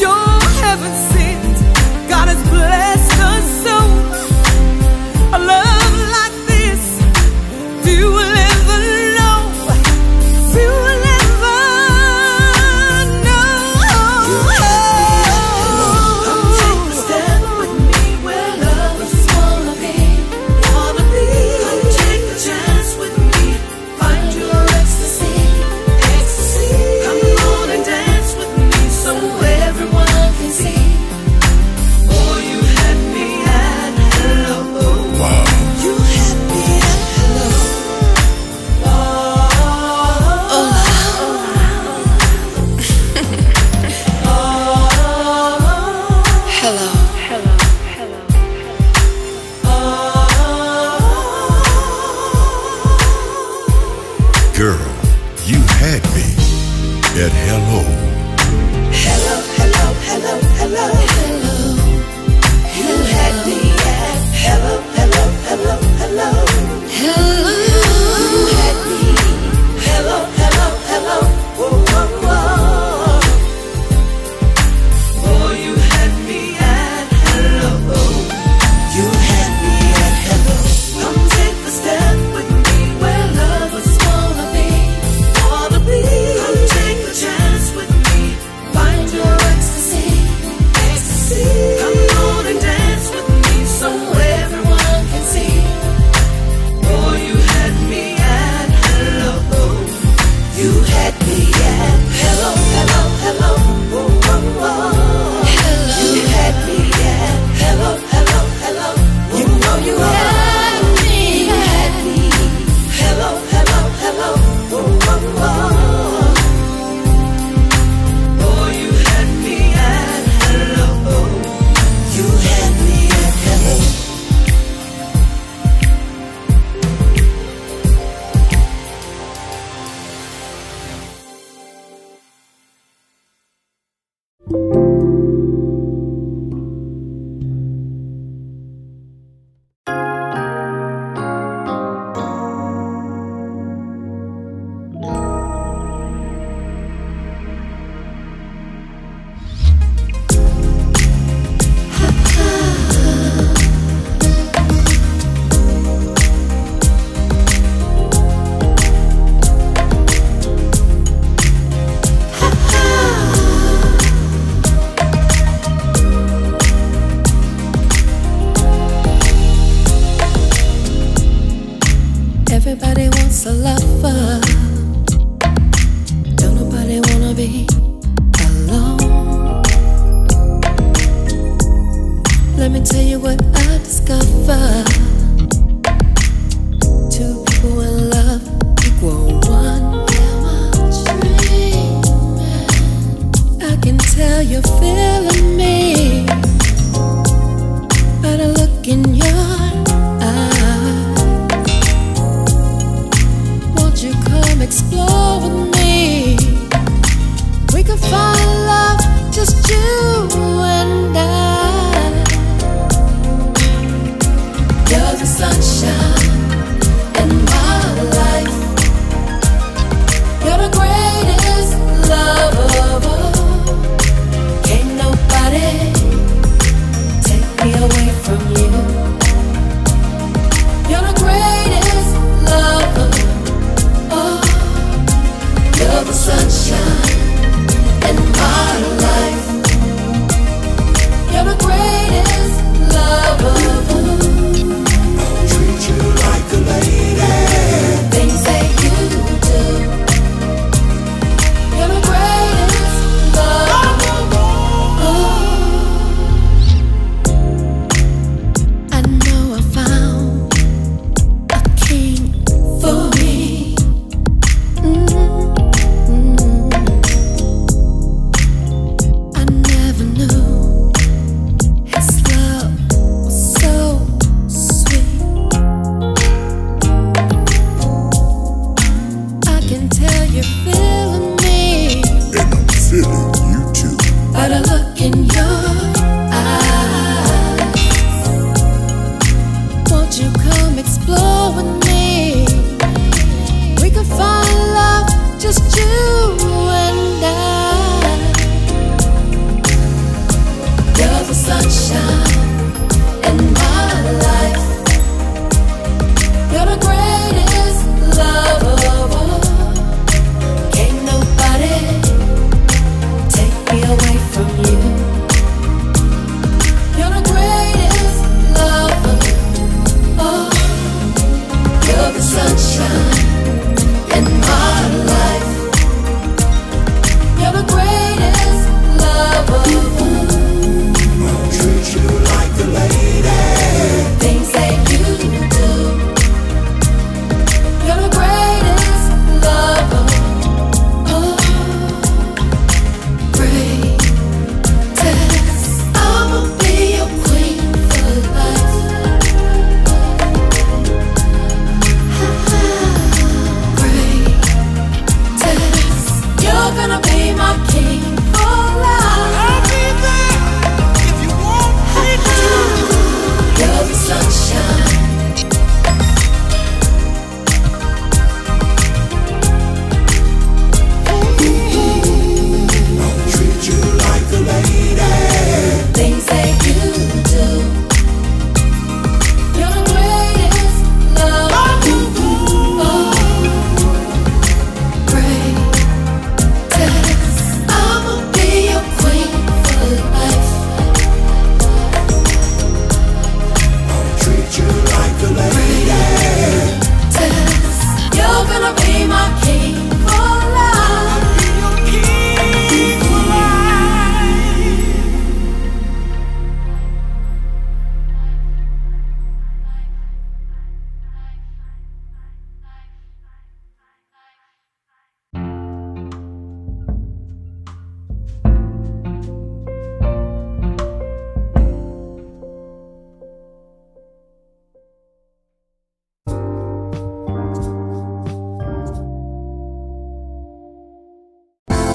Your heaven sent, God has blessed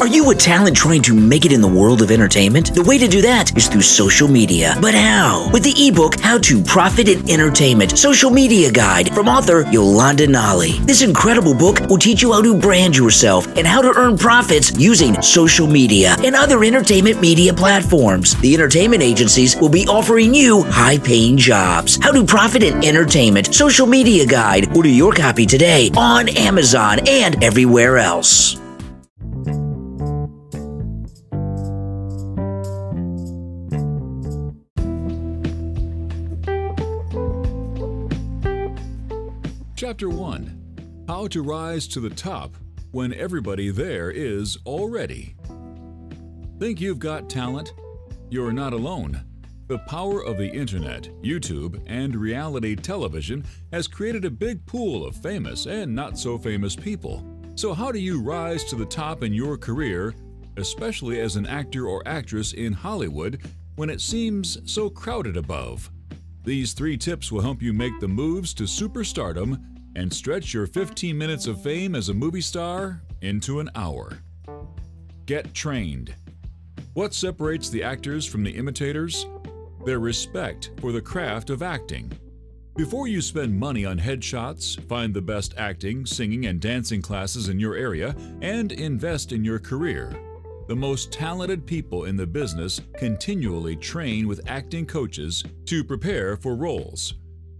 you a talent trying to make it in the world of entertainment? The way to do that is through social media. But how? With the ebook, How to Profit in Entertainment Social Media Guide from author Yolanda Nollie. This incredible book will teach you how to brand yourself and how to earn profits using social media and other entertainment media platforms. The entertainment agencies will be offering you high paying jobs. How to Profit in Entertainment Social Media Guide. Order your copy today on Amazon and everywhere else. Chapter 1 How to Rise to the Top When Everybody There Is Already. Think you've got talent? You're not alone. The power of the internet, YouTube, and reality television has created a big pool of famous and not so famous people. So, how do you rise to the top in your career, especially as an actor or actress in Hollywood, when it seems so crowded above? These three tips will help you make the moves to superstardom and stretch your 15 minutes of fame as a movie star into an hour. Get trained. What separates the actors from the imitators? Their respect for the craft of acting. Before you spend money on headshots, find the best acting, singing, and dancing classes in your area and invest in your career. The most talented people in the business continually train with acting coaches to prepare for roles.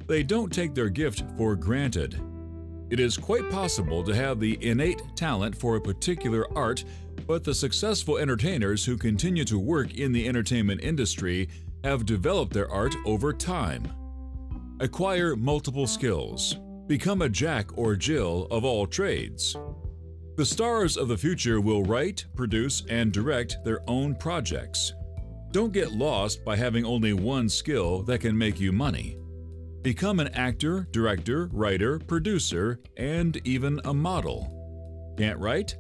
They don't take their gift for granted. It is quite possible to have the innate talent for a particular art, but the successful entertainers who continue to work in the entertainment industry have developed their art over time. Acquire multiple skills. Become a Jack or Jill of all trades. The stars of the future will write, produce, and direct their own projects. Don't get lost by having only one skill that can make you money. Become an actor, director, writer, producer, and even a model. Can't write?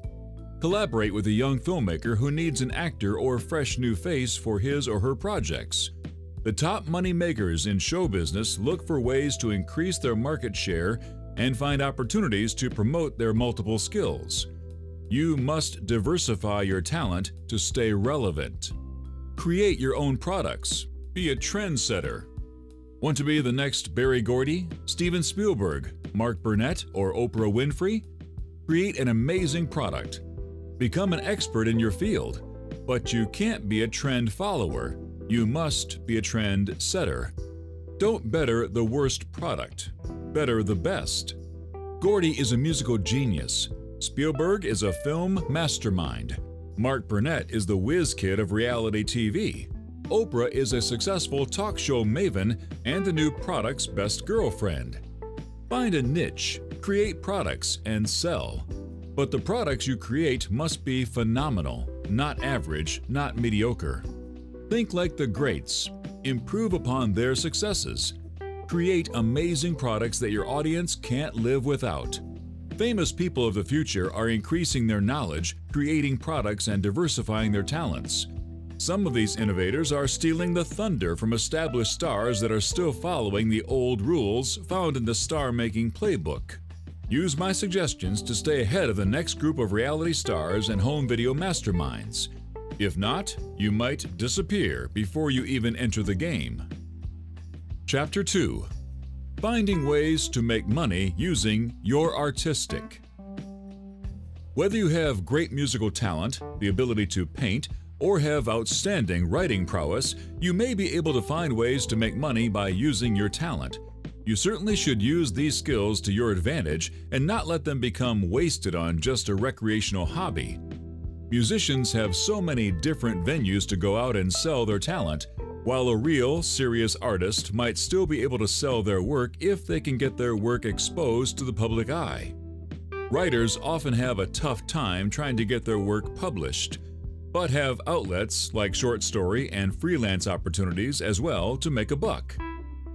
Collaborate with a young filmmaker who needs an actor or fresh new face for his or her projects. The top money makers in show business look for ways to increase their market share and find opportunities to promote their multiple skills. You must diversify your talent to stay relevant. Create your own products. Be a trendsetter Want to be the next Berry Gordy, Steven Spielberg, Mark Burnett, or Oprah Winfrey? Create an amazing product. Become an expert in your field. But you can't be a trend follower. you must be a trend setter. Don't better the worst product, better the best. Gordy is a musical genius. Spielberg is a film mastermind. Mark Burnett is the whiz kid of reality TV. Oprah is a successful talk show maven and the new product's best girlfriend. Find a niche, create products, and sell. But the products you create must be phenomenal, not average, not mediocre. Think like the greats, improve upon their successes. Create amazing products that your audience can't live without. Famous people of the future are increasing their knowledge, creating products, and diversifying their talents. Some of these innovators are stealing the thunder from established stars that are still following the old rules found in the star making playbook. Use my suggestions to stay ahead of the next group of reality stars and home video masterminds. If not, you might disappear before you even enter the game. Chapter 2 Finding Ways to Make Money Using Your Artistic. Whether you have great musical talent, the ability to paint, or have outstanding writing prowess, you may be able to find ways to make money by using your talent. You certainly should use these skills to your advantage and not let them become wasted on just a recreational hobby. Musicians have so many different venues to go out and sell their talent, while a real, serious artist might still be able to sell their work if they can get their work exposed to the public eye. Writers often have a tough time trying to get their work published but have outlets like short story and freelance opportunities as well to make a buck.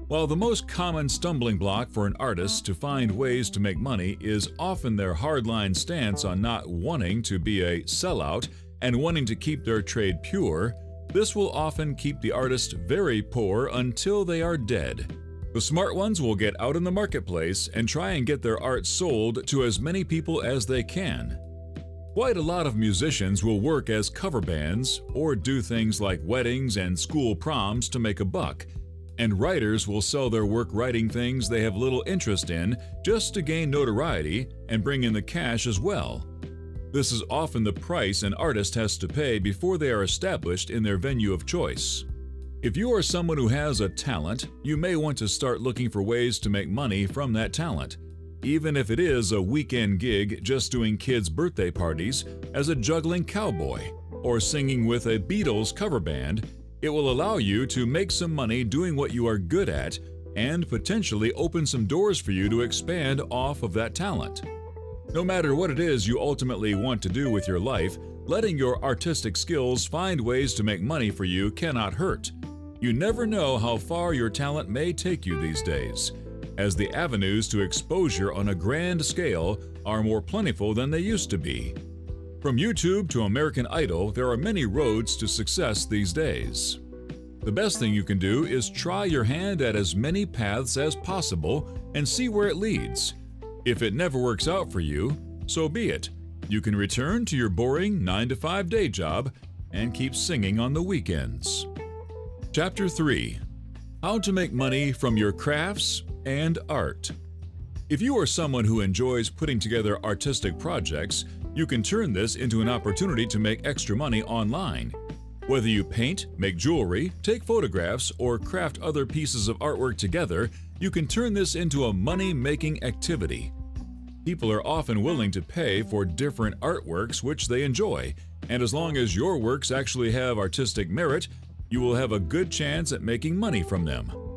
While the most common stumbling block for an artist to find ways to make money is often their hardline stance on not wanting to be a sellout and wanting to keep their trade pure, this will often keep the artist very poor until they are dead. The smart ones will get out in the marketplace and try and get their art sold to as many people as they can. Quite a lot of musicians will work as cover bands or do things like weddings and school proms to make a buck, and writers will sell their work writing things they have little interest in just to gain notoriety and bring in the cash as well. This is often the price an artist has to pay before they are established in their venue of choice. If you are someone who has a talent, you may want to start looking for ways to make money from that talent even if it is a weekend gig just doing kids' birthday parties as a juggling cowboy or singing with a Beatles cover band, it will allow you to make some money doing what you are good at and potentially open some doors for you to expand off of that talent. No matter what it is you ultimately want to do with your life, letting your artistic skills find ways to make money for you cannot hurt. You never know how far your talent may take you these days as the avenues to exposure on a grand scale are more plentiful than they used to be. From YouTube to American Idol, there are many roads to success these days. The best thing you can do is try your hand at as many paths as possible and see where it leads. If it never works out for you, so be it. You can return to your boring 9 to 5 day job and keep singing on the weekends. Chapter 3 How to Make Money from Your Crafts and art. If you are someone who enjoys putting together artistic projects, you can turn this into an opportunity to make extra money online. Whether you paint, make jewelry, take photographs, or craft other pieces of artwork together, you can turn this into a money making activity. People are often willing to pay for different artworks which they enjoy, and as long as your works actually have artistic merit, you will have a good chance at making money from them.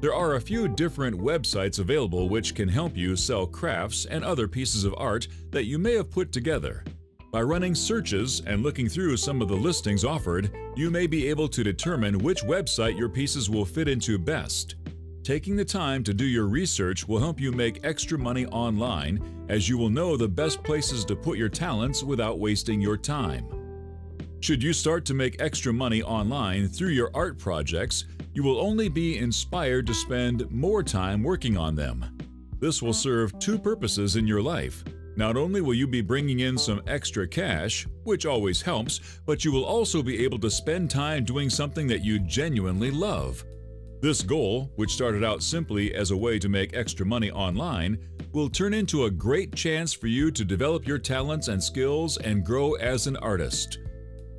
There are a few different websites available which can help you sell crafts and other pieces of art that you may have put together. By running searches and looking through some of the listings offered, you may be able to determine which website your pieces will fit into best. Taking the time to do your research will help you make extra money online as you will know the best places to put your talents without wasting your time. Should you start to make extra money online through your art projects, you will only be inspired to spend more time working on them. This will serve two purposes in your life. Not only will you be bringing in some extra cash, which always helps, but you will also be able to spend time doing something that you genuinely love. This goal, which started out simply as a way to make extra money online, will turn into a great chance for you to develop your talents and skills and grow as an artist.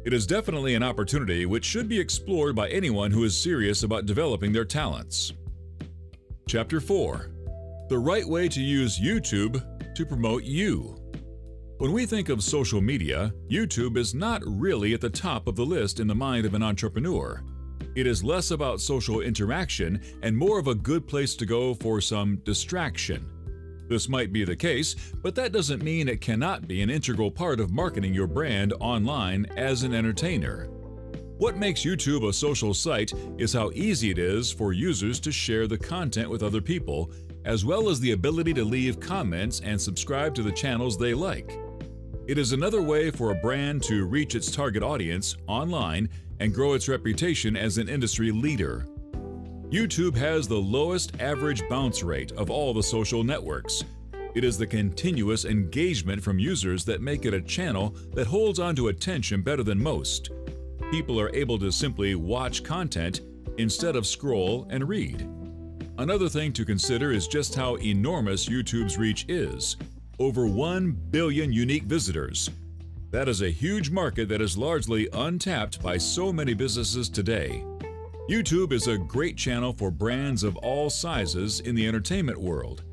It is definitely an opportunity which should be explored by anyone who is serious about developing their talents. Chapter 4 The Right Way to Use YouTube to Promote You. When we think of social media, YouTube is not really at the top of the list in the mind of an entrepreneur. It is less about social interaction and more of a good place to go for some distraction. This might be the case, but that doesn't mean it cannot be an integral part of marketing your brand online as an entertainer. What makes YouTube a social site is how easy it is for users to share the content with other people, as well as the ability to leave comments and subscribe to the channels they like. It is another way for a brand to reach its target audience online and grow its reputation as an industry leader. YouTube has the lowest average bounce rate of all the social networks. It is the continuous engagement from users that make it a channel that holds onto attention better than most. People are able to simply watch content instead of scroll and read. Another thing to consider is just how enormous YouTube's reach is over 1 billion unique visitors. That is a huge market that is largely untapped by so many businesses today. YouTube is a great channel for brands of all sizes in the entertainment world.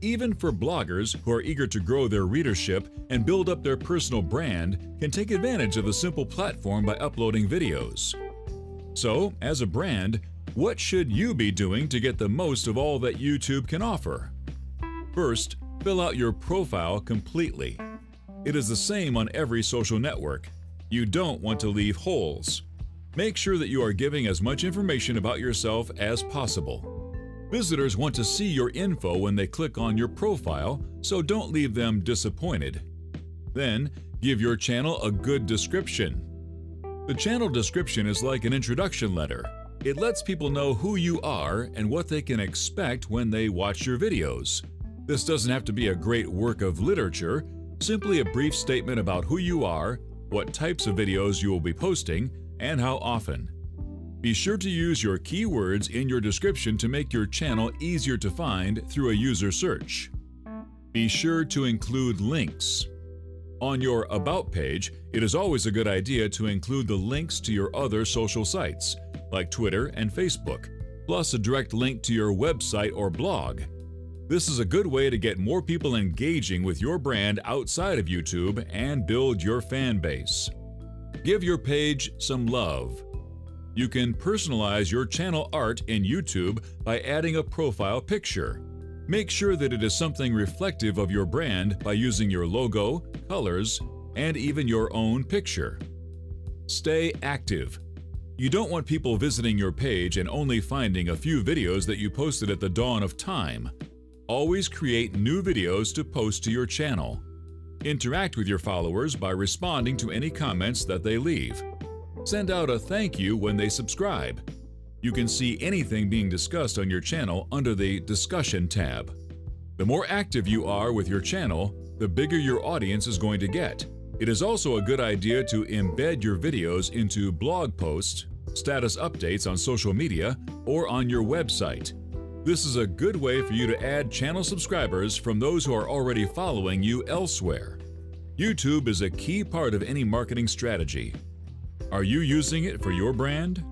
Even for bloggers who are eager to grow their readership and build up their personal brand can take advantage of the simple platform by uploading videos. So, as a brand, what should you be doing to get the most of all that YouTube can offer? First, fill out your profile completely. It is the same on every social network. You don't want to leave holes. Make sure that you are giving as much information about yourself as possible. Visitors want to see your info when they click on your profile, so don't leave them disappointed. Then, give your channel a good description. The channel description is like an introduction letter. It lets people know who you are and what they can expect when they watch your videos. This doesn't have to be a great work of literature, simply a brief statement about who you are, what types of videos you will be posting, and how often. Be sure to use your keywords in your description to make your channel easier to find through a user search. Be sure to include links. On your About page, it is always a good idea to include the links to your other social sites, like Twitter and Facebook, plus a direct link to your website or blog. This is a good way to get more people engaging with your brand outside of YouTube and build your fan base. Give your page some love. You can personalize your channel art in YouTube by adding a profile picture. Make sure that it is something reflective of your brand by using your logo, colors, and even your own picture. Stay active. You don't want people visiting your page and only finding a few videos that you posted at the dawn of time. Always create new videos to post to your channel. Interact with your followers by responding to any comments that they leave. Send out a thank you when they subscribe. You can see anything being discussed on your channel under the Discussion tab. The more active you are with your channel, the bigger your audience is going to get. It is also a good idea to embed your videos into blog posts, status updates on social media, or on your website. This is a good way for you to add channel subscribers from those who are already following you elsewhere. YouTube is a key part of any marketing strategy. Are you using it for your brand?